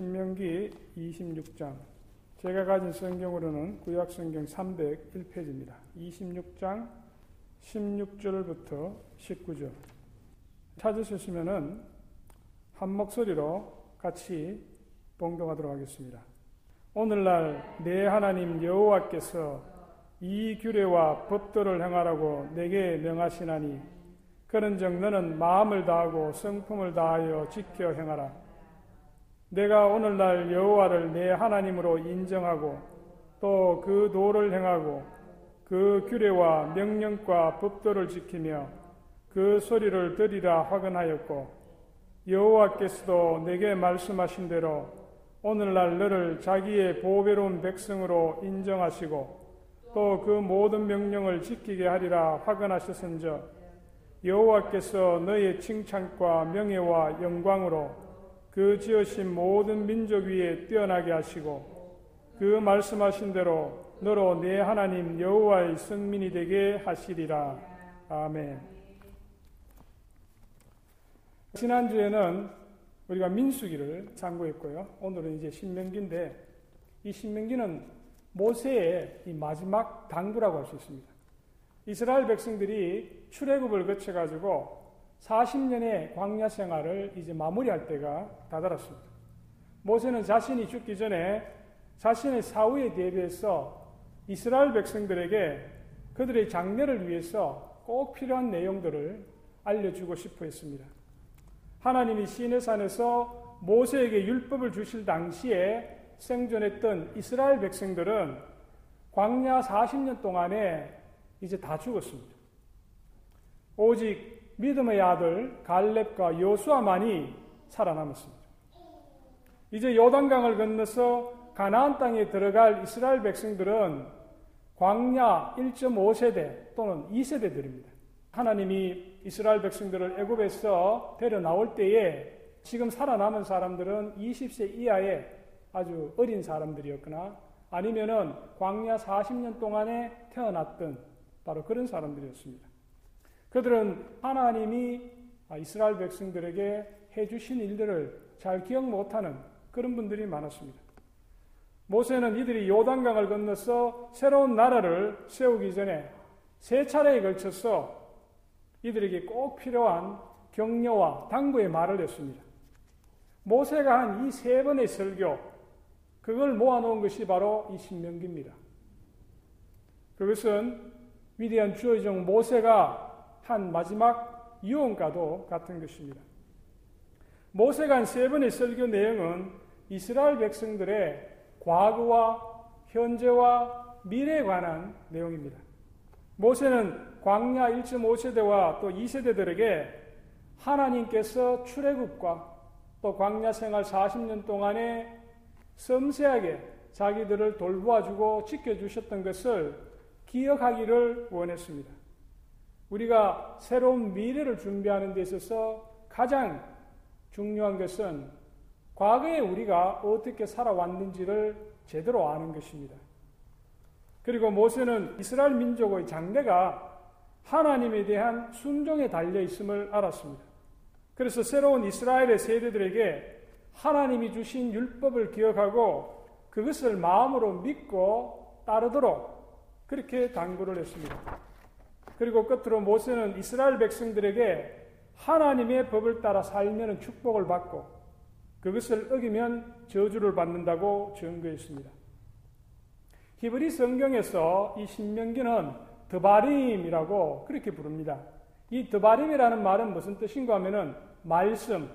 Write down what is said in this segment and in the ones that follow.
신명기 26장. 제가 가진 성경으로는 구약 성경 301페이지입니다. 26장 16절부터 19절. 찾으셨으면은 한 목소리로 같이 봉독하도록 하겠습니다. 오늘날 내 하나님 여호와께서 이 규례와 법도를 행하라고 내게 명하시나니 그런즉 너는 마음을 다하고 성품을 다하여 지켜 행하라. 내가 오늘날 여호와를 내 하나님으로 인정하고 또 그 도를 행하고 그 규례와 명령과 법도를 지키며 그 소리를 들이라 확언하였고 여호와께서도 내게 말씀하신 대로 오늘날 너를 자기의 보배로운 백성으로 인정하시고 또 그 모든 명령을 지키게 하리라 확언하셨은저 여호와께서 너의 칭찬과 명예와 영광으로 그 지으신 모든 민족 위에 뛰어나게 하시고 그 말씀하신 대로 너로 내 하나님 여호와의 성민이 되게 하시리라. 아멘. 지난주에는 우리가 민수기를 참고했고요. 오늘은 이제 신명기인데 이 신명기는 모세의 이 마지막 당부라고 할 수 있습니다. 이스라엘 백성들이 출애굽을 거쳐 가지고 40년의 광야 생활을 이제 마무리할 때가 다다랐습니다. 모세는 자신이 죽기 전에 자신의 사후에 대비해서 이스라엘 백성들에게 그들의 장래를 위해서 꼭 필요한 내용들을 알려주고 싶어 했습니다. 하나님이 시내산에서 모세에게 율법을 주실 당시에 생존했던 이스라엘 백성들은 광야 40년 동안에 이제 다 죽었습니다. 오직 믿음의 아들 갈렙과 요수아만이 살아남았습니다. 이제 요단강을 건너서 가나안 땅에 들어갈 이스라엘 백성들은 광야 1.5세대 또는 2세대들입니다. 하나님이 이스라엘 백성들을 애굽에서 데려 나올 때에 지금 살아남은 사람들은 20세 이하의 아주 어린 사람들이었거나 아니면은 광야 40년 동안에 태어났던 바로 그런 사람들이었습니다. 그들은 하나님이 이스라엘 백성들에게 해주신 일들을 잘 기억 못하는 그런 분들이 많았습니다. 모세는 이들이 요단강을 건너서 새로운 나라를 세우기 전에 세 차례에 걸쳐서 이들에게 꼭 필요한 격려와 당부의 말을 했습니다. 모세가 한 이 세 번의 설교, 그걸 모아놓은 것이 바로 이 신명기입니다. 그것은 위대한 주어종 모세가 한 마지막 유언과도 같은 것입니다. 모세가 한세 번의 설교 내용은 이스라엘 백성들의 과거와 현재와 미래에 관한 내용입니다. 모세는 광야 1.5세대와 또 2세대들에게 하나님께서 출애굽과 또 광야 생활 40년 동안에 섬세하게 자기들을 돌보아주고 지켜주셨던 것을 기억하기를 원했습니다. 우리가 새로운 미래를 준비하는 데 있어서 가장 중요한 것은 과거에 우리가 어떻게 살아왔는지를 제대로 아는 것입니다. 그리고 모세는 이스라엘 민족의 장래가 하나님에 대한 순종에 달려 있음을 알았습니다. 그래서 새로운 이스라엘의 세대들에게 하나님이 주신 율법을 기억하고 그것을 마음으로 믿고 따르도록 그렇게 당부를 했습니다. 그리고 끝으로 모세는 이스라엘 백성들에게 하나님의 법을 따라 살면 축복을 받고 그것을 어기면 저주를 받는다고 증거했습니다. 히브리 성경에서 이 신명기는 드바림이라고 그렇게 부릅니다. 이 드바림이라는 말은 무슨 뜻인가 하면은 말씀,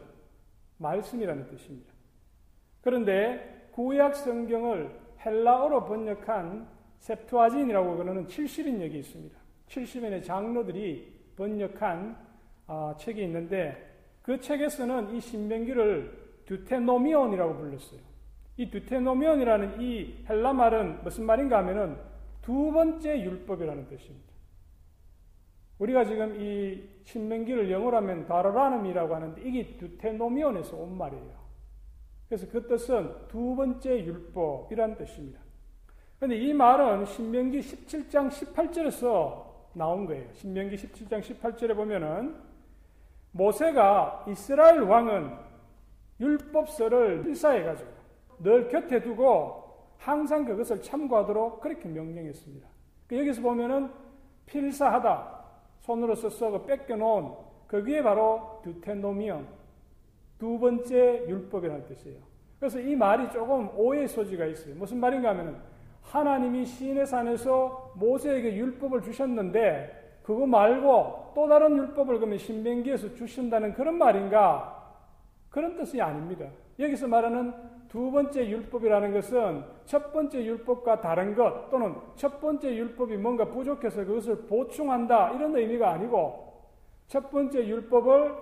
말씀이라는 뜻입니다. 그런데 구약 성경을 헬라어로 번역한 septuagin이라고 그러는 70인역이 있습니다. 70인의 장로들이 번역한 어, 책이 있는데 그 책에서는 이 신명기를 듀테노미온이라고 불렀어요. 이 듀테노미온이라는 이 헬라 말은 무슨 말인가 하면은 두 번째 율법이라는 뜻입니다. 우리가 지금 이 신명기를 영어로 하면 다라라눔이라고 하는데 이게 듀테노미온에서 온 말이에요. 그래서 그 뜻은 두 번째 율법이라는 뜻입니다. 그런데 이 말은 신명기 17장 18절에서 나온 거예요. 신명기 17장 18절에 보면은 모세가 이스라엘 왕은 율법서를 필사해가지고 늘 곁에 두고 항상 그것을 참고하도록 그렇게 명령했습니다. 그 여기서 보면은 필사하다 손으로 써서 그 뺏겨놓은 그게 바로 듀테노미엄 두 번째 율법이라는 뜻이에요. 그래서 이 말이 조금 오해 소지가 있어요. 무슨 말인가 하면은 하나님이 시내 산에서 모세에게 율법을 주셨는데 그거 말고 또 다른 율법을 그러면 신명기에서 주신다는 그런 말인가? 그런 뜻이 아닙니다. 여기서 말하는 두 번째 율법이라는 것은 첫 번째 율법과 다른 것 또는 첫 번째 율법이 뭔가 부족해서 그것을 보충한다 이런 의미가 아니고 첫 번째 율법을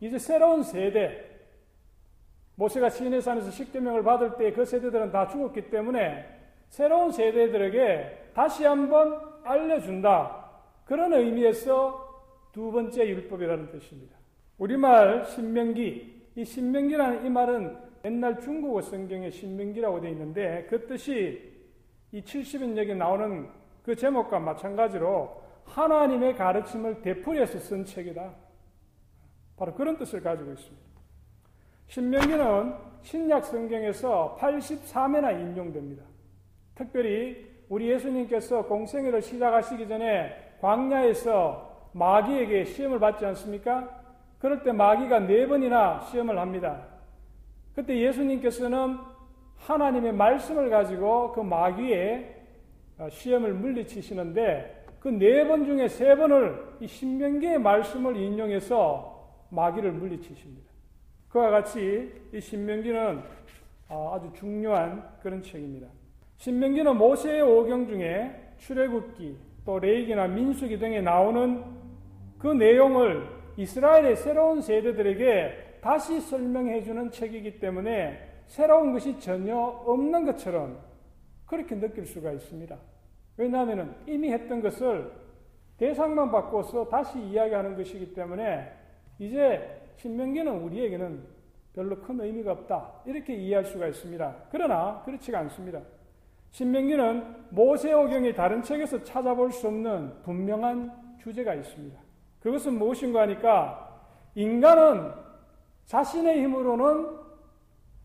이제 새로운 세대 모세가 시내산에서 십계명을 받을 때 그 세대들은 다 죽었기 때문에 새로운 세대들에게 다시 한번 알려준다. 그런 의미에서 두 번째 율법이라는 뜻입니다. 우리말 신명기, 이 신명기라는 이 말은 옛날 중국어 성경에 신명기라고 되어 있는데 그 뜻이 이 70인역에 나오는 그 제목과 마찬가지로 하나님의 가르침을 되풀이해서 쓴 책이다. 바로 그런 뜻을 가지고 있습니다. 신명기는 신약 성경에서 83회나 인용됩니다. 특별히 우리 예수님께서 공생애를 시작하시기 전에 광야에서 마귀에게 시험을 받지 않습니까? 그럴 때 마귀가 네 번이나 시험을 합니다. 그때 예수님께서는 하나님의 말씀을 가지고 그 마귀의 시험을 물리치시는데 그 네 번 중에 세 번을 이 신명기의 말씀을 인용해서 마귀를 물리치십니다. 그와 같이 이 신명기는 아주 중요한 그런 책입니다. 신명기는 모세의 오경 중에 출애굽기 또 레이기나 민수기 등에 나오는 그 내용을 이스라엘의 새로운 세대들에게 다시 설명해 주는 책이기 때문에 새로운 것이 전혀 없는 것처럼 그렇게 느낄 수가 있습니다. 왜냐하면 이미 했던 것을 대상만 바꿔서 다시 이야기하는 것이기 때문에 이제 신명기는 우리에게는 별로 큰 의미가 없다. 이렇게 이해할 수가 있습니다. 그러나 그렇지가 않습니다. 신명기는 모세오경의 다른 책에서 찾아볼 수 없는 분명한 주제가 있습니다. 그것은 무엇인가 하니까 인간은 자신의 힘으로는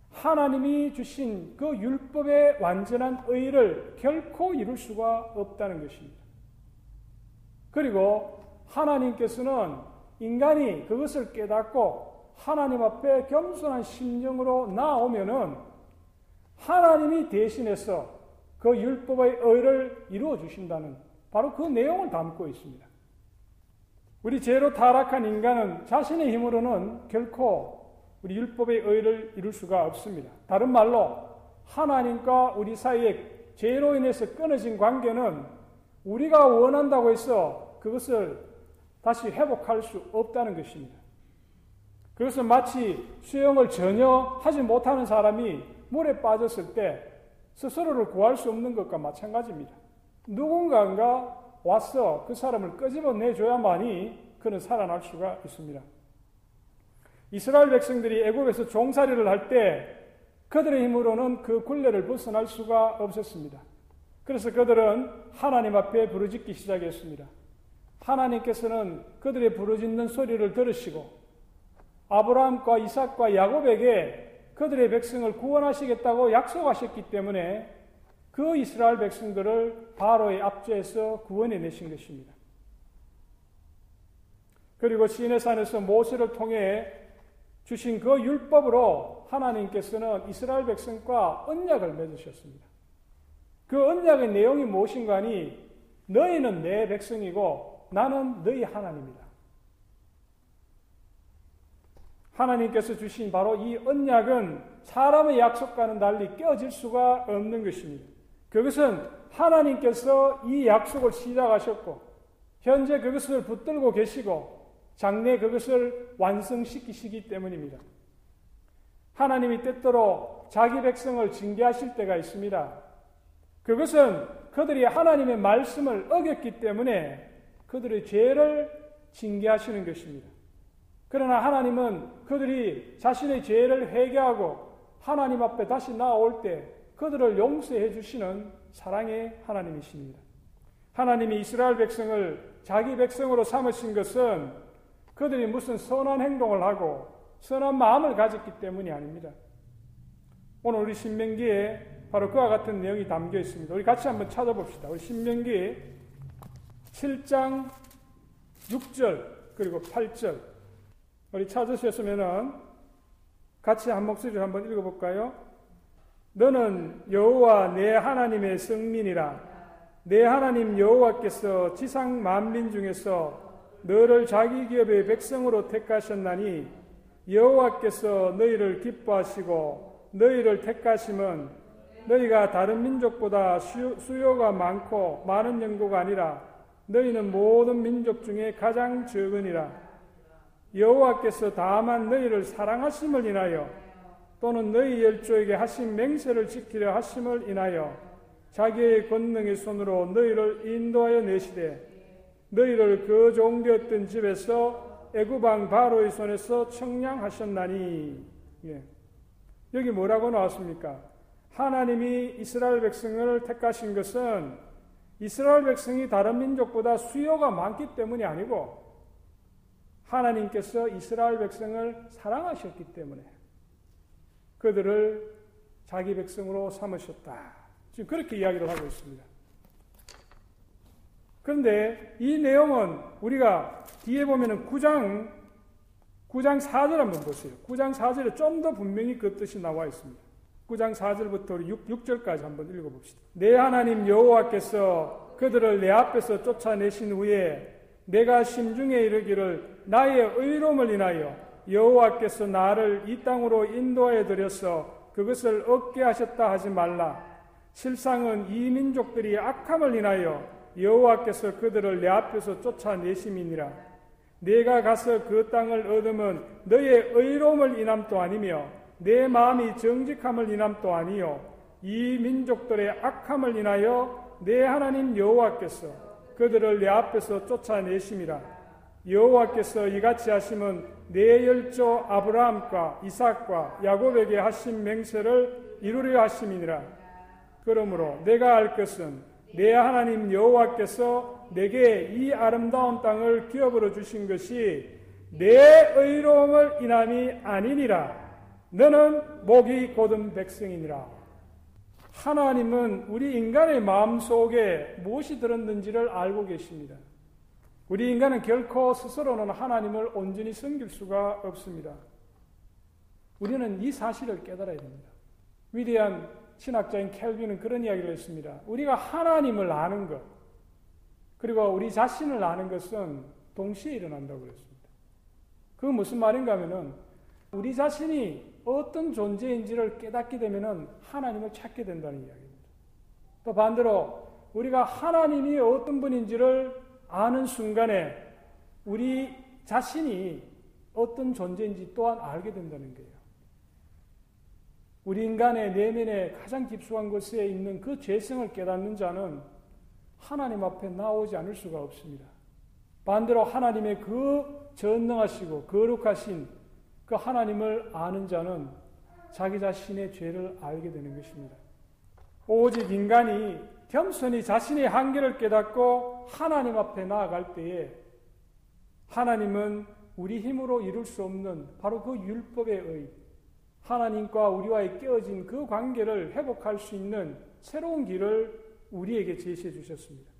하나님이 주신 그 율법의 완전한 의를 결코 이룰 수가 없다는 것입니다. 그리고 하나님께서는 인간이 그것을 깨닫고 하나님 앞에 겸손한 심정으로 나오면은 하나님이 대신해서 그 율법의 의를 이루어 주신다는 바로 그 내용을 담고 있습니다. 우리 죄로 타락한 인간은 자신의 힘으로는 결코 우리 율법의 의를 이룰 수가 없습니다. 다른 말로 하나님과 우리 사이에 죄로 인해서 끊어진 관계는 우리가 원한다고 해서 그것을 다시 회복할 수 없다는 것입니다. 그것은 마치 수영을 전혀 하지 못하는 사람이 물에 빠졌을 때 스스로를 구할 수 없는 것과 마찬가지입니다. 누군가가 와서 그 사람을 끄집어 내줘야만이 그는 살아날 수가 있습니다. 이스라엘 백성들이 애굽에서 종살이를 할 때 그들의 힘으로는 그 굴레를 벗어날 수가 없었습니다. 그래서 그들은 하나님 앞에 부르짖기 시작했습니다. 하나님께서는 그들의 부르짖는 소리를 들으시고 아브라함과 이삭과 야곱에게 그들의 백성을 구원하시겠다고 약속하셨기 때문에 그 이스라엘 백성들을 바로의 앞제에서 구원해 내신 것입니다. 그리고 시내산에서 모세를 통해 주신 그 율법으로 하나님께서는 이스라엘 백성과 언약을 맺으셨습니다. 그 언약의 내용이 무엇인가 하니 너희는 내 백성이고 나는 너희 하나님이다. 하나님께서 주신 바로 이 언약은 사람의 약속과는 달리 깨어질 수가 없는 것입니다. 그것은 하나님께서 이 약속을 시작하셨고, 현재 그것을 붙들고 계시고, 장래 그것을 완성시키시기 때문입니다. 하나님이 때때로 자기 백성을 징계하실 때가 있습니다. 그것은 그들이 하나님의 말씀을 어겼기 때문에 그들의 죄를 징계하시는 것입니다. 그러나 하나님은 그들이 자신의 죄를 회개하고 하나님 앞에 다시 나올 때 그들을 용서해 주시는 사랑의 하나님이십니다. 하나님이 이스라엘 백성을 자기 백성으로 삼으신 것은 그들이 무슨 선한 행동을 하고 선한 마음을 가졌기 때문이 아닙니다. 오늘 우리 신명기에 바로 그와 같은 내용이 담겨 있습니다. 우리 같이 한번 찾아봅시다. 우리 신명기 7장 6절 그리고 8절 우리 찾으셨으면은 같이 한 목소리로 한번 읽어볼까요? 너는 여호와 내 하나님의 성민이라 내 하나님 여호와께서 지상 만민 중에서 너를 자기 기업의 백성으로 택하셨나니 여호와께서 너희를 기뻐하시고 너희를 택하심은 너희가 다른 민족보다 수요가 많고 많은 연고가 아니라 너희는 모든 민족 중에 가장 적으니라 여호와께서 다만 너희를 사랑하심을 인하여 또는 너희 열조에게 하신 맹세를 지키려 하심을 인하여 자기의 권능의 손으로 너희를 인도하여 내시되 너희를 그 종되었던 집에서 애구방 바로의 손에서 청량하셨나니 예. 여기 뭐라고 나왔습니까? 하나님이 이스라엘 백성을 택하신 것은 이스라엘 백성이 다른 민족보다 수요가 많기 때문이 아니고 하나님께서 이스라엘 백성을 사랑하셨기 때문에 그들을 자기 백성으로 삼으셨다. 지금 그렇게 이야기를 하고 있습니다. 그런데 이 내용은 우리가 뒤에 보면은 9장, 9장 4절 한번 보세요. 9장 4절에 좀 더 분명히 그 뜻이 나와 있습니다. 9장 4절부터 6, 6절까지 한번 읽어봅시다. 내 하나님 여호와께서 그들을 내 앞에서 쫓아내신 후에 내가 심중에 이르기를 나의 의로움을 인하여 여호와께서 나를 이 땅으로 인도하여 들여서 그것을 얻게 하셨다 하지 말라. 실상은 이 민족들이 악함을 인하여 여호와께서 그들을 내 앞에서 쫓아내심이니라. 내가 가서 그 땅을 얻으면 너의 의로움을 인함도 아니며 내 마음이 정직함을 인함도 아니요 이 민족들의 악함을 인하여 내 하나님 여호와께서 그들을 내 앞에서 쫓아내심이라. 여호와께서 이같이 하심은 내 열조 아브라함과 이삭과 야곱에게 하신 맹세를 이루려 하심이니라. 그러므로 내가 알 것은 내 하나님 여호와께서 내게 이 아름다운 땅을 기업으로 주신 것이 내 의로움을 인함이 아니니라. 너는 목이 곧은 백성이니라. 하나님은 우리 인간의 마음 속에 무엇이 들었는지를 알고 계십니다. 우리 인간은 결코 스스로는 하나님을 온전히 섬길 수가 없습니다. 우리는 이 사실을 깨달아야 됩니다. 위대한 신학자인 켈빈은 그런 이야기를 했습니다. 우리가 하나님을 아는 것, 그리고 우리 자신을 아는 것은 동시에 일어난다고 그랬습니다. 그 무슨 말인가 하면은 우리 자신이 어떤 존재인지를 깨닫게 되면은 하나님을 찾게 된다는 이야기입니다. 또 반대로 우리가 하나님이 어떤 분인지를 아는 순간에 우리 자신이 어떤 존재인지 또한 알게 된다는 거예요. 우리 인간의 내면에 가장 깊숙한 곳에 있는 그 죄성을 깨닫는 자는 하나님 앞에 나오지 않을 수가 없습니다. 반대로 하나님의 그 전능하시고 거룩하신 그 하나님을 아는 자는 자기 자신의 죄를 알게 되는 것입니다. 오직 인간이 겸손히 자신의 한계를 깨닫고 하나님 앞에 나아갈 때에 하나님은 우리 힘으로 이룰 수 없는 바로 그 율법의 의, 하나님과 우리와의 깨어진 그 관계를 회복할 수 있는 새로운 길을 우리에게 제시해 주셨습니다.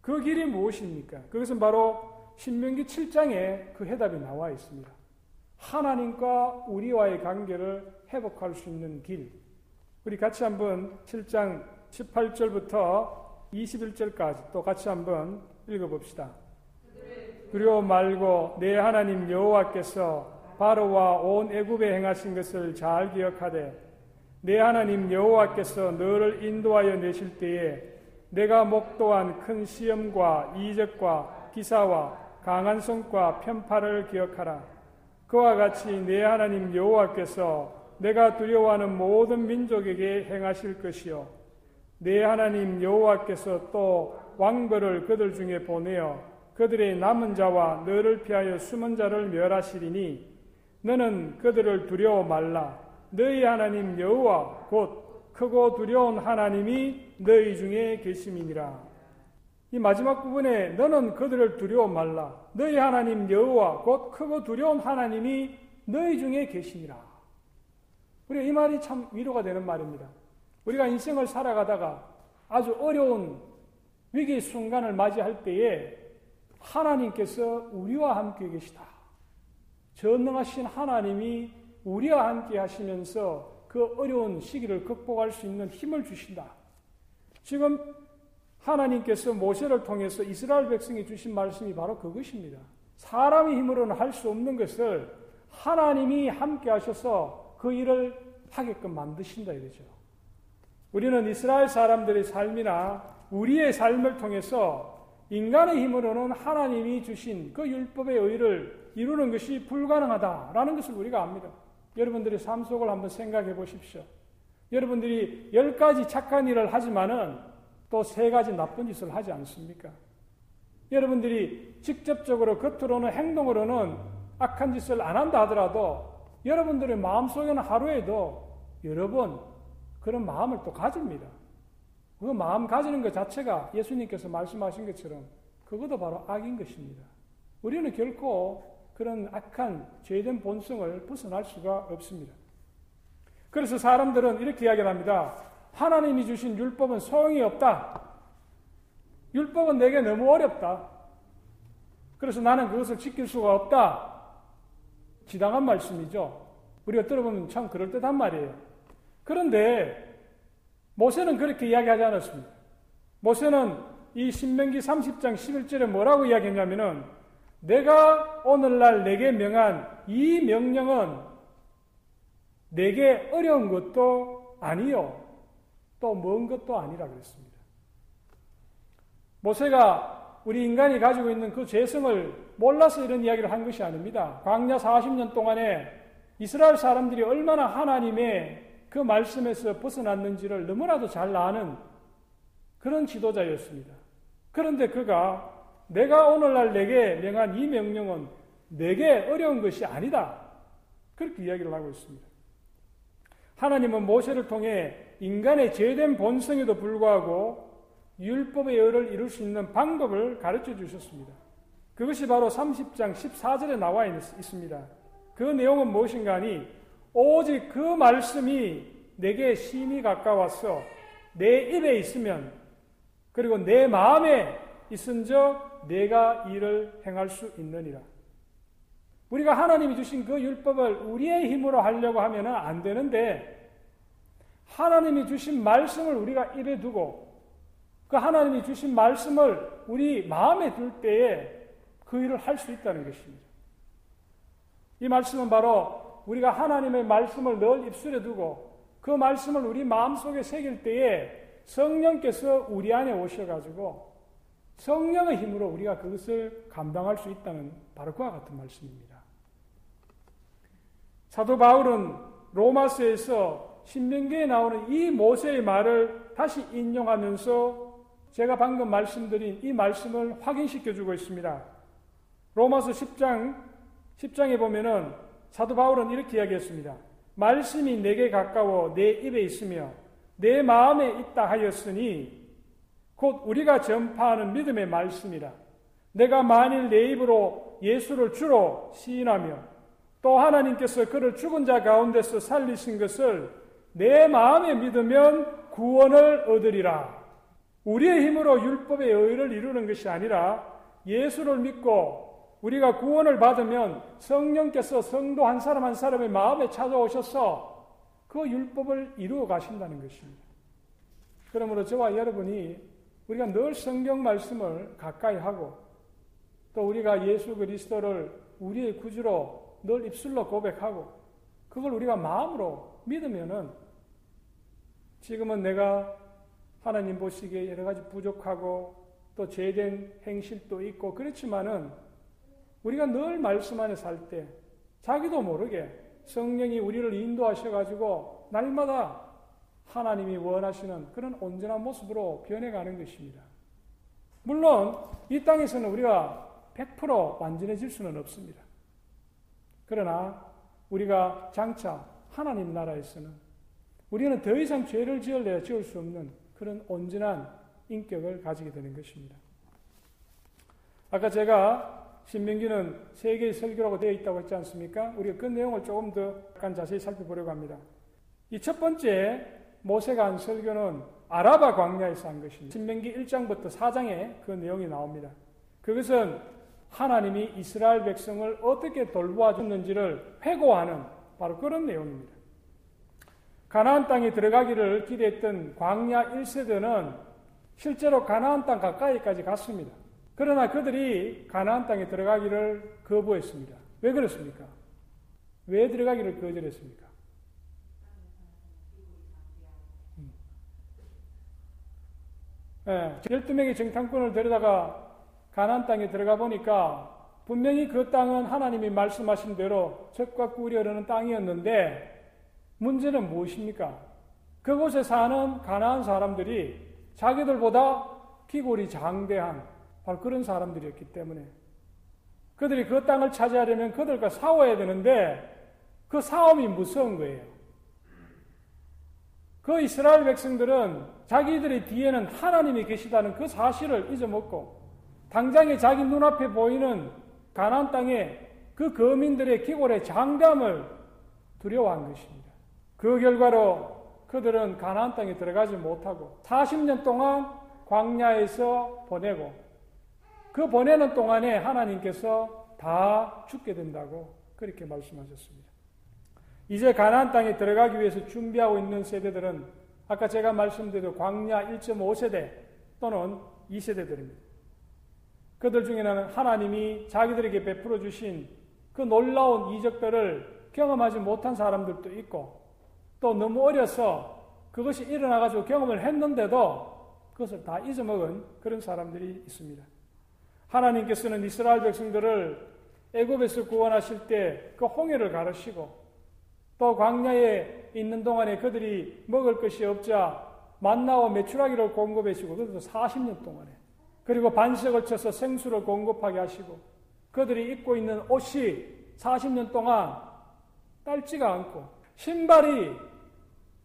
그 길이 무엇입니까? 그것은 바로 신명기 7장에 그 해답이 나와 있습니다. 하나님과 우리와의 관계를 회복할 수 있는 길. 우리 같이 한번 7장 18절부터 21절까지 또 같이 한번 읽어봅시다. 두려워 말고 내 하나님 여호와께서 바로와 온 애굽에 행하신 것을 잘 기억하되 내 하나님 여호와께서 너를 인도하여 내실 때에 내가 목도한 큰 시험과 이적과 기사와 강한 손과 편파를 기억하라. 그와 같이 내 하나님 여호와께서 내가 두려워하는 모든 민족에게 행하실 것이요 내 하나님 여호와께서 또 왕벌을 그들 중에 보내어 그들의 남은 자와 너를 피하여 숨은 자를 멸하시리니 너는 그들을 두려워 말라 너희 하나님 여호와 곧 크고 두려운 하나님이 너희 중에 계심이니라 이 마지막 부분에 너는 그들을 두려워 말라 너희 하나님 여호와 곧 크고 두려운 하나님이 너희 중에 계시니라. 우리가 이 말이 참 위로가 되는 말입니다. 우리가 인생을 살아가다가 아주 어려운 위기 순간을 맞이할 때에 하나님께서 우리와 함께 계시다. 전능하신 하나님이 우리와 함께 하시면서 그 어려운 시기를 극복할 수 있는 힘을 주신다. 지금 하나님께서 모세를 통해서 이스라엘 백성이 주신 말씀이 바로 그것입니다. 사람의 힘으로는 할 수 없는 것을 하나님이 함께 하셔서 그 일을 하게끔 만드신다 이거죠. 우리는 이스라엘 사람들의 삶이나 우리의 삶을 통해서 인간의 힘으로는 하나님이 주신 그 율법의 의를 이루는 것이 불가능하다라는 것을 우리가 압니다. 여러분들의 삶 속을 한번 생각해 보십시오. 여러분들이 열 가지 착한 일을 하지만은 또 세 가지 나쁜 짓을 하지 않습니까? 여러분들이 직접적으로 겉으로는 행동으로는 악한 짓을 안 한다 하더라도 여러분들의 마음속에는 하루에도 여러 번 그런 마음을 또 가집니다. 그 마음 가지는 것 자체가 예수님께서 말씀하신 것처럼 그것도 바로 악인 것입니다. 우리는 결코 그런 악한 죄된 본성을 벗어날 수가 없습니다. 그래서 사람들은 이렇게 이야기를 합니다. 하나님이 주신 율법은 소용이 없다. 율법은 내게 너무 어렵다. 그래서 나는 그것을 지킬 수가 없다. 지당한 말씀이죠. 우리가 들어보면 참 그럴듯한 말이에요. 그런데 모세는 그렇게 이야기하지 않았습니다. 모세는 이 신명기 30장 11절에 뭐라고 이야기했냐면은 내가 오늘날 내게 명한 이 명령은 내게 어려운 것도 아니요. 또 먼 것도 아니라 그랬습니다. 모세가 우리 인간이 가지고 있는 그 죄성을 몰라서 이런 이야기를 한 것이 아닙니다. 광야 40년 동안에 이스라엘 사람들이 얼마나 하나님의 그 말씀에서 벗어났는지를 너무나도 잘 아는 그런 지도자였습니다. 그런데 그가 내가 오늘날 내게 명한 이 명령은 내게 어려운 것이 아니다. 그렇게 이야기를 하고 있습니다. 하나님은 모세를 통해 인간의 죄된 본성에도 불구하고 율법의 열을 이룰 수 있는 방법을 가르쳐 주셨습니다. 그것이 바로 30장 14절에 나와 있습니다. 그 내용은 무엇인가 하니 오직 그 말씀이 내게 심히 가까워서 내 입에 있으면 그리고 내 마음에 있은적 내가 일을 행할 수 있느니라. 우리가 하나님이 주신 그 율법을 우리의 힘으로 하려고 하면 안 되는데 하나님이 주신 말씀을 우리가 입에 두고 그 하나님이 주신 말씀을 우리 마음에 둘 때에 그 일을 할 수 있다는 것입니다. 이 말씀은 바로 우리가 하나님의 말씀을 늘 입술에 두고 그 말씀을 우리 마음속에 새길 때에 성령께서 우리 안에 오셔가지고 성령의 힘으로 우리가 그것을 감당할 수 있다는 바로 그와 같은 말씀입니다. 사도 바울은 로마서에서 신명기에 나오는 이 모세의 말을 다시 인용하면서 제가 방금 말씀드린 이 말씀을 확인시켜 주고 있습니다. 로마서 10장 10장에 보면은 사도 바울은 이렇게 이야기했습니다. 말씀이 내게 가까워 내 입에 있으며 내 마음에 있다 하였으니 곧 우리가 전파하는 믿음의 말씀이라. 내가 만일 내 입으로 예수를 주로 시인하며 또 하나님께서 그를 죽은 자 가운데서 살리신 것을 내 마음에 믿으면 구원을 얻으리라. 우리의 힘으로 율법의 의를 이루는 것이 아니라 예수를 믿고 우리가 구원을 받으면 성령께서 성도 한 사람 한 사람의 마음에 찾아오셔서 그 율법을 이루어 가신다는 것입니다. 그러므로 저와 여러분이 우리가 늘 성경 말씀을 가까이 하고 또 우리가 예수 그리스도를 우리의 구주로 늘 입술로 고백하고 그걸 우리가 마음으로 믿으면은 지금은 내가 하나님 보시기에 여러 가지 부족하고 또 죄된 행실도 있고 그렇지만은 우리가 늘 말씀 안에 살 때 자기도 모르게 성령이 우리를 인도하셔가지고 날마다 하나님이 원하시는 그런 온전한 모습으로 변해가는 것입니다. 물론 이 땅에서는 우리가 100% 완전해질 수는 없습니다. 그러나 우리가 장차 하나님 나라에서는 우리는 더 이상 죄를 지을래야 지을 수 없는 그런 온전한 인격을 가지게 되는 것입니다. 아까 제가 신명기는 세 개의 설교라고 되어 있다고 했지 않습니까? 우리가 그 내용을 조금 더 약간 자세히 살펴보려고 합니다. 이 첫 번째 모세가 한 설교는 아라바 광야에서 한 것입니다. 신명기 1장부터 4장에 그 내용이 나옵니다. 그것은 하나님이 이스라엘 백성을 어떻게 돌보아 줬는지를 회고하는 바로 그런 내용입니다. 가나안 땅에 들어가기를 기대했던 광야 1세대는 실제로 가나안 땅 가까이까지 갔습니다. 그러나 그들이 가나안 땅에 들어가기를 거부했습니다. 왜 그렇습니까? 왜 들어가기를 거절했습니까? 음. 예, 12명의 정탐꾼을 데려다가 가나안 땅에 들어가 보니까 분명히 그 땅은 하나님이 말씀하신 대로 적과 꿀이 흐르는 땅이었는데 문제는 무엇입니까? 그곳에 사는 가나안 사람들이 자기들보다 기골이 장대한 바로 그런 사람들이었기 때문에 그들이 그 땅을 차지하려면 그들과 싸워야 되는데 그 싸움이 무서운 거예요. 그 이스라엘 백성들은 자기들의 뒤에는 하나님이 계시다는 그 사실을 잊어먹고 당장에 자기 눈앞에 보이는 가나안 땅에 그 거민들의 기골의 장담을 두려워한 것입니다. 그 결과로 그들은 가나안 땅에 들어가지 못하고 40년 동안 광야에서 보내고 그 보내는 동안에 하나님께서 다 죽게 된다고 그렇게 말씀하셨습니다. 이제 가나안 땅에 들어가기 위해서 준비하고 있는 세대들은 아까 제가 말씀드린 광야 1.5세대 또는 2세대들입니다. 그들 중에는 하나님이 자기들에게 베풀어 주신 그 놀라운 이적들을 경험하지 못한 사람들도 있고 또 너무 어려서 그것이 일어나가지고 경험을 했는데도 그것을 다 잊어먹은 그런 사람들이 있습니다. 하나님께서는 이스라엘 백성들을 애굽에서 구원하실 때 그 홍해를 가르시고 또 광야에 있는 동안에 그들이 먹을 것이 없자 만나와 메추라기를 공급해주고 그것도 40년 동안에 그리고 반석을 쳐서 생수를 공급하게 하시고 그들이 입고 있는 옷이 40년 동안 딸지가 않고 신발이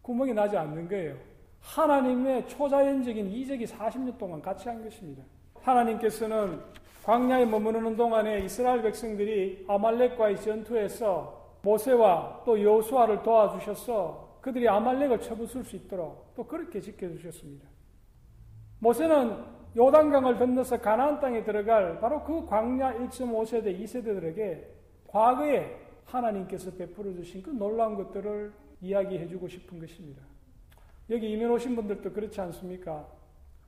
구멍이 나지 않는 거예요. 하나님의 초자연적인 이적이 40년 동안 같이 한 것입니다. 하나님께서는 광야에 머무르는 동안에 이스라엘 백성들이 아말렉과의 전투에서 모세와 또 여호수아를 도와주셔서 그들이 아말렉을 쳐부술 수 있도록 또 그렇게 지켜주셨습니다. 모세는 요단강을 건너서 가나안 땅에 들어갈 바로 그 광야 1.5세대, 2세대들에게 과거에 하나님께서 베풀어 주신 그 놀라운 것들을 이야기해 주고 싶은 것입니다. 여기 이민 오신 분들도 그렇지 않습니까?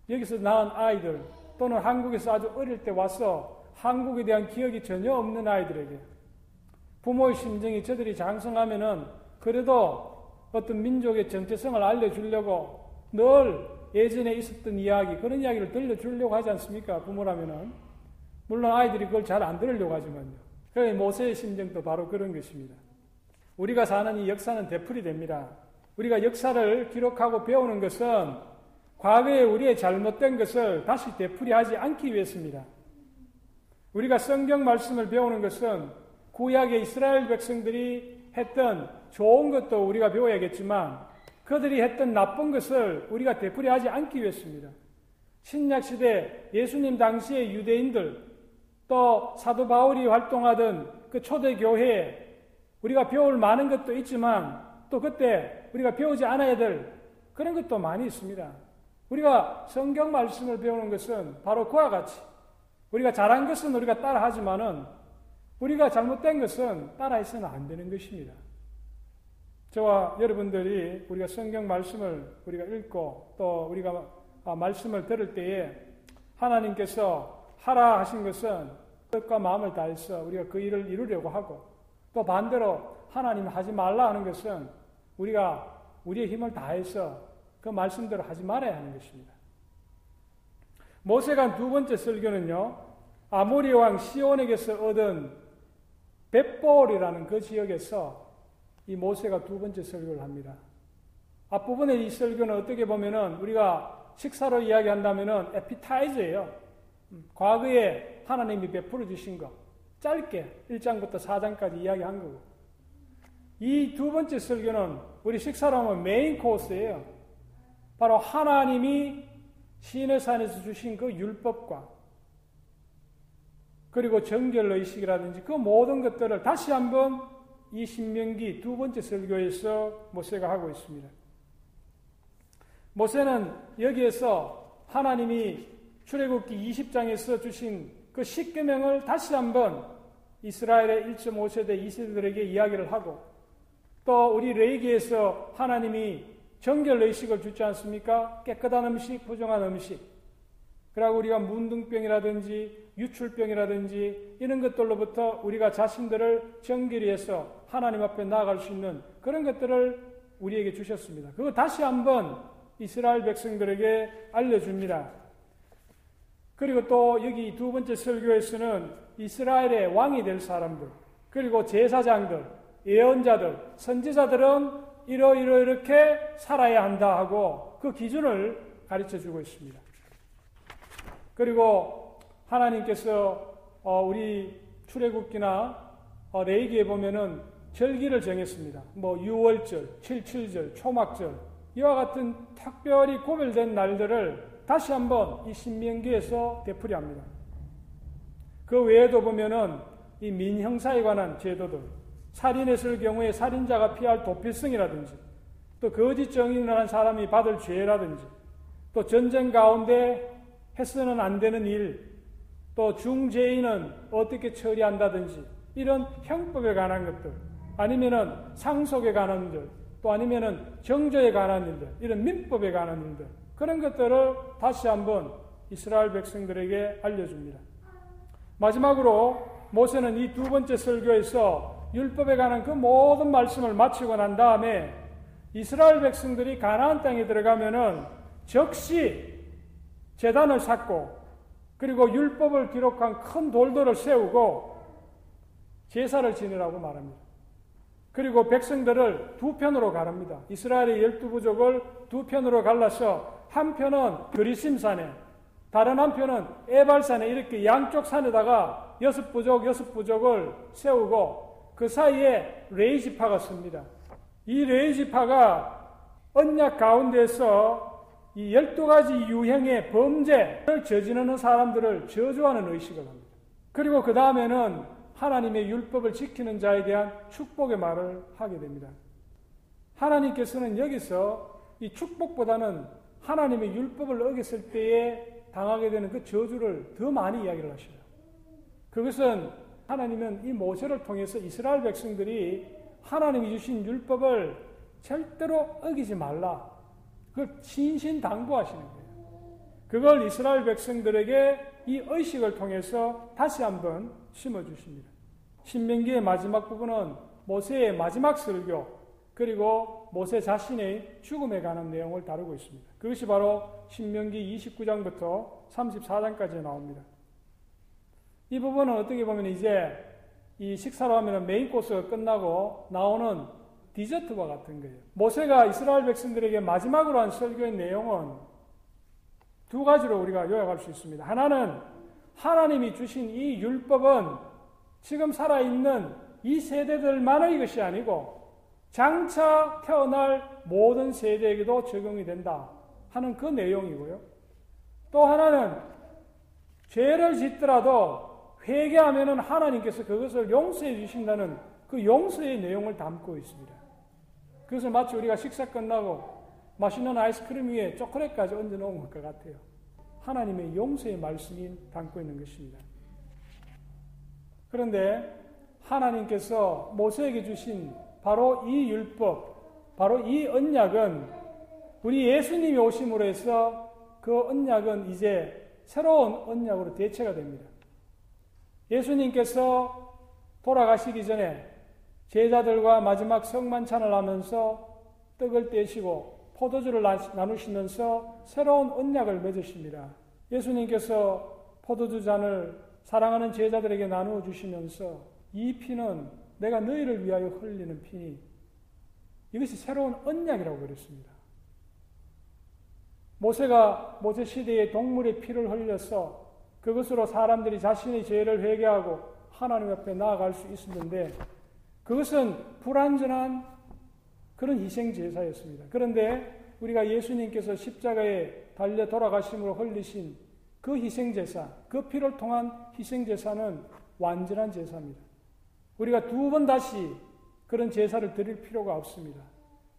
여기서 낳은 아이들 또는 한국에서 아주 어릴 때 와서 한국에 대한 기억이 전혀 없는 아이들에게 부모의 심정이 저들이 장성하면은 그래도 어떤 민족의 정체성을 알려주려고 늘 예전에 있었던 이야기, 그런 이야기를 들려주려고 하지 않습니까? 부모라면은. 물론 아이들이 그걸 잘 안 들으려고 하지만요. 그래 모세의 심정도 바로 그런 것입니다. 우리가 사는 이 역사는 되풀이 됩니다. 우리가 역사를 기록하고 배우는 것은 과거에 우리의 잘못된 것을 다시 되풀이하지 않기 위해서입니다. 우리가 성경 말씀을 배우는 것은 구약의 이스라엘 백성들이 했던 좋은 것도 우리가 배워야겠지만 그들이 했던 나쁜 것을 우리가 되풀이하지 않기 위해서입니다. 신약 시대 예수님 당시의 유대인들 또 사도 바울이 활동하던 그 초대 교회에 우리가 배울 많은 것도 있지만 또 그때 우리가 배우지 않아야 될 그런 것도 많이 있습니다. 우리가 성경 말씀을 배우는 것은 바로 그와 같이 우리가 잘한 것은 우리가 따라하지만은 우리가 잘못된 것은 따라해서는 안 되는 것입니다. 저와 여러분들이 우리가 성경 말씀을 우리가 읽고 또 우리가 아, 말씀을 들을 때에 하나님께서 하라 하신 것은 뜻과 마음을 다해서 우리가 그 일을 이루려고 하고 또 반대로 하나님 하지 말라 하는 것은 우리가 우리의 힘을 다해서 그 말씀대로 하지 말아야 하는 것입니다. 모세가 두 번째 설교는요, 아모리 왕 시온에게서 얻은 벳볼이라는 그 지역에서 이 모세가 두 번째 설교를 합니다. 앞부분의 이 설교는 어떻게 보면은 우리가 식사로 이야기한다면은 에피타이즈예요. 음, 과거에 하나님이 베풀어 주신 것. 짧게 1장부터 4장까지 이야기한 거고. 이 두 번째 설교는 우리 식사로 하면 메인 코스예요. 바로 하나님이 시내산에서 주신 그 율법과 그리고 정결의식이라든지 그 모든 것들을 다시 한번 이 신명기 두 번째 설교에서 모세가 하고 있습니다. 모세는 여기에서 하나님이 출애굽기 20장에서 주신 그 십계명을 다시 한번 이스라엘의 1.5세대 2세대들에게 이야기를 하고 또 우리 레이기에서 하나님이 정결 의식을 주지 않습니까? 깨끗한 음식, 부정한 음식. 그리고 우리가 문둥병이라든지 유출병이라든지 이런 것들로부터 우리가 자신들을 정결히 해서 하나님 앞에 나아갈 수 있는 그런 것들을 우리에게 주셨습니다. 그거 다시 한번 이스라엘 백성들에게 알려줍니다. 그리고 또 여기 두 번째 설교에서는 이스라엘의 왕이 될 사람들, 그리고 제사장들, 예언자들, 선지자들은 이러이러 이렇게 살아야 한다 하고 그 기준을 가르쳐 주고 있습니다. 그리고 하나님께서 어, 우리 출애굽기나 어, 레이기에 보면은 절기를 정했습니다. 뭐 유월절, 칠칠절, 초막절 이와 같은 특별히 구별된 날들을 다시 한번 이 신명기에서 되풀이합니다. 그 외에도 보면은 이 민형사에 관한 제도들, 살인했을 경우에 살인자가 피할 도피성이라든지, 또 거짓 정인을 한 사람이 받을 죄라든지, 또 전쟁 가운데 해서는 안 되는 일, 또 중죄인은 어떻게 처리한다든지, 이런 형법에 관한 것들, 아니면은 상속에 관한 일들, 또 아니면은 정조에 관한 일들, 이런 민법에 관한 일들, 그런 것들을 다시 한번 이스라엘 백성들에게 알려줍니다. 마지막으로 모세는 이 두 번째 설교에서 율법에 관한 그 모든 말씀을 마치고 난 다음에 이스라엘 백성들이 가나안 땅에 들어가면은 즉시 재단을 쌓고 그리고 율법을 기록한 큰 돌들을 세우고 제사를 지내라고 말합니다. 그리고 백성들을 두 편으로 가릅니다. 이스라엘의 열두 부족을 두 편으로 갈라서 한 편은 그리심산에 다른 한 편은 에발산에 이렇게 양쪽 산에다가 여섯 부족, 여섯 부족을 세우고 그 사이에 레이지파가 씁니다. 이 레이지파가 언약 가운데서 이 열두 가지 유형의 범죄를 저지르는 사람들을 저주하는 의식을 합니다. 그리고 그 다음에는 하나님의 율법을 지키는 자에 대한 축복의 말을 하게 됩니다. 하나님께서는 여기서 이 축복보다는 하나님의 율법을 어겼을 때에 당하게 되는 그 저주를 더 많이 이야기를 하셔요. 그것은 하나님은 이 모세를 통해서 이스라엘 백성들이 하나님이 주신 율법을 절대로 어기지 말라. 그걸 신신당부하시는 거예요. 그걸 이스라엘 백성들에게 이 의식을 통해서 다시 한번 심어 주십니다. 신명기의 마지막 부분은 모세의 마지막 설교, 그리고 모세 자신의 죽음에 관한 내용을 다루고 있습니다. 그것이 바로 신명기 29장부터 34장까지 나옵니다. 이 부분은 어떻게 보면 이제 이 식사로 하면 메인 코스가 끝나고 나오는 디저트와 같은 거예요. 모세가 이스라엘 백성들에게 마지막으로 한 설교의 내용은 두 가지로 우리가 요약할 수 있습니다. 하나는 하나님이 주신 이 율법은 지금 살아있는 이 세대들만의 것이 아니고 장차 태어날 모든 세대에게도 적용이 된다. 하는 그 내용이고요. 또 하나는 죄를 짓더라도 회개하면 하나님께서 그것을 용서해 주신다는 그 용서의 내용을 담고 있습니다. 그것을 마치 우리가 식사 끝나고 맛있는 아이스크림 위에 초콜릿까지 얹어 놓은 것 같아요. 하나님의 용서의 말씀이 담고 있는 것입니다. 그런데 하나님께서 모세에게 주신 바로 이 율법, 바로 이 언약은 우리 예수님이 오심으로 해서 그 언약은 이제 새로운 언약으로 대체가 됩니다. 예수님께서 돌아가시기 전에 제자들과 마지막 성만찬을 하면서 떡을 떼시고 포도주를 나누시면서 새로운 언약을 맺으십니다. 예수님께서 포도주 잔을 사랑하는 제자들에게 나누어 주시면서 이 피는 내가 너희를 위하여 흘리는 피니 이것이 새로운 언약이라고 그랬습니다. 모세가 모세 시대에 동물의 피를 흘려서 그것으로 사람들이 자신의 죄를 회개하고 하나님 앞에 나아갈 수 있었는데 그것은 불완전한 그런 희생 제사였습니다. 그런데 우리가 예수님께서 십자가에 달려 돌아가심으로 흘리신 그 희생 제사, 그 피를 통한 희생 제사는 완전한 제사입니다. 우리가 두 번 다시 그런 제사를 드릴 필요가 없습니다.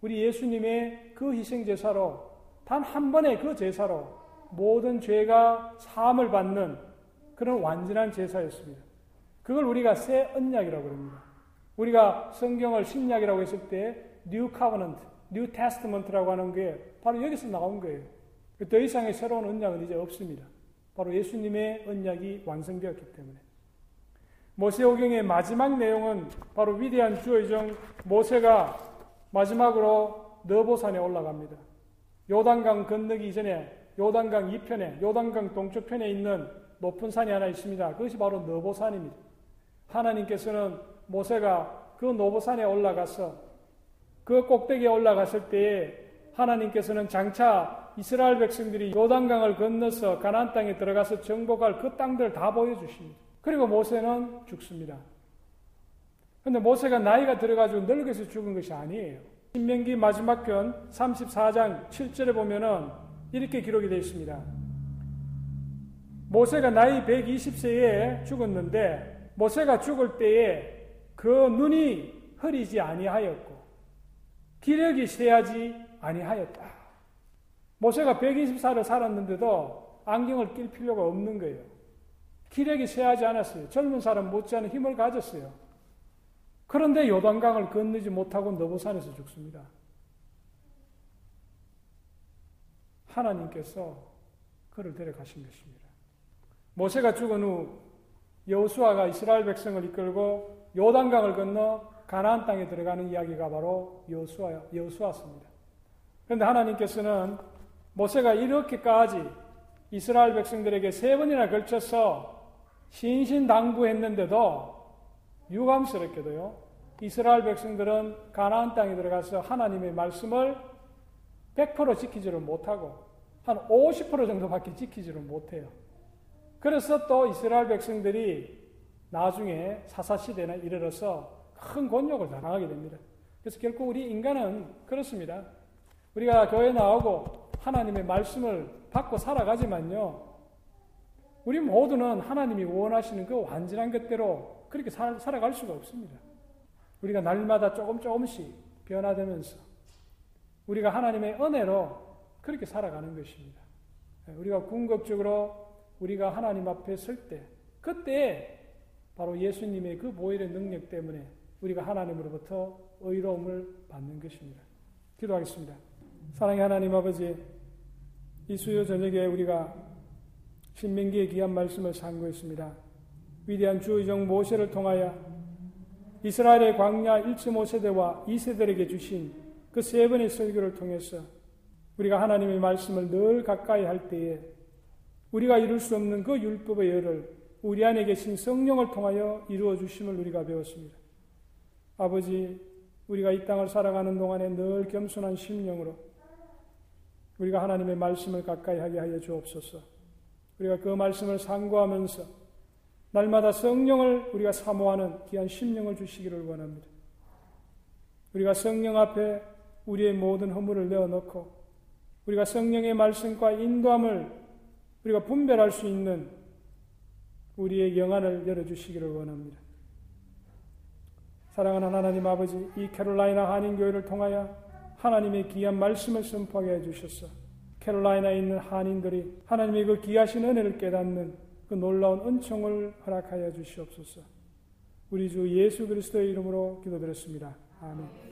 우리 예수님의 그 희생 제사로 단 한 번의 그 제사로 모든 죄가 사함을 받는 그런 완전한 제사였습니다. 그걸 우리가 새 언약이라고 합니다. 우리가 성경을 신약이라고 했을 때 New Covenant, New Testament라고 하는 게 바로 여기서 나온 거예요. 더 이상의 새로운 언약은 이제 없습니다. 바로 예수님의 언약이 완성되었기 때문에. 모세오경의 마지막 내용은 바로 위대한 주의정 모세가 마지막으로 너보산에 올라갑니다. 요단강 건너기 이전에 요단강 이편에 요단강 동쪽편에 있는 높은 산이 하나 있습니다. 그것이 바로 너보산입니다. 하나님께서는 모세가 그 노보산에 올라가서 그 꼭대기에 올라갔을 때에 하나님께서는 장차 이스라엘 백성들이 요단강을 건너서 가나안 땅에 들어가서 정복할 그 땅들을 다 보여주십니다. 그리고 모세는 죽습니다. 근데 모세가 나이가 들어가지고 늙어서 죽은 것이 아니에요. 신명기 마지막 편 34장 7절에 보면은 이렇게 기록이 되어 있습니다. 모세가 나이 120세에 죽었는데 모세가 죽을 때에 그 눈이 흐리지 아니하였고 기력이 쇠하지 아니하였다. 모세가 120살을 살았는데도 안경을 낄 필요가 없는 거예요. 기력이 쇠하지 않았어요. 젊은 사람 못지않은 힘을 가졌어요. 그런데 요단강을 건너지 못하고 너보산에서 죽습니다. 하나님께서 그를 데려가신 것입니다. 모세가 죽은 후 여호수아가 이스라엘 백성을 이끌고 요단강을 건너 가나안 땅에 들어가는 이야기가 바로 여호수아 여호수아입니다. 그런데 하나님께서는 모세가 이렇게까지 이스라엘 백성들에게 세 번이나 걸쳐서 신신당부했는데도 유감스럽게도요. 이스라엘 백성들은 가나안 땅에 들어가서 하나님의 말씀을 100% 지키지를 못하고 한 50% 정도밖에 지키지를 못해요. 그래서 또 이스라엘 백성들이 나중에 사사시대에 이르러서 큰 곤욕을 당하게 됩니다. 그래서 결국 우리 인간은 그렇습니다. 우리가 교회 나오고 하나님의 말씀을 받고 살아가지만요. 우리 모두는 하나님이 원하시는 그 완전한 것대로 그렇게 살, 살아갈 수가 없습니다. 우리가 날마다 조금 조금씩 변화되면서 우리가 하나님의 은혜로 그렇게 살아가는 것입니다. 우리가 궁극적으로 우리가 하나님 앞에 설 때, 그때 바로 예수님의 그 보혈의 능력 때문에 우리가 하나님으로부터 의로움을 받는 것입니다. 기도하겠습니다. 사랑의 하나님 아버지, 이 수요 저녁에 우리가 신명기의 귀한 말씀을 상고했습니다. 위대한 주의정 모세를 통하여 이스라엘의 광야 1.5세대와 2세대에게 주신 그 세 번의 설교를 통해서 우리가 하나님의 말씀을 늘 가까이 할 때에 우리가 이룰 수 없는 그 율법의 열을 우리 안에 계신 성령을 통하여 이루어 주심을 우리가 배웠습니다. 아버지, 우리가 이 땅을 살아가는 동안에 늘 겸손한 심령으로 우리가 하나님의 말씀을 가까이 하게 하여 주옵소서. 우리가 그 말씀을 상고하면서 날마다 성령을 우리가 사모하는 귀한 심령을 주시기를 원합니다. 우리가 성령 앞에 우리의 모든 허물을 내어놓고 우리가 성령의 말씀과 인도함을 우리가 분별할 수 있는 우리의 영안을 열어주시기를 원합니다. 사랑하는 하나님 아버지, 이 캐롤라이나 한인교회를 통하여 하나님의 귀한 말씀을 선포하게 해주셨어. 캐롤라이나에 있는 한인들이 하나님의 그 귀하신 은혜를 깨닫는 그 놀라운 은총을 허락하여 주시옵소서. 우리 주 예수 그리스도의 이름으로 기도드렸습니다. 아멘.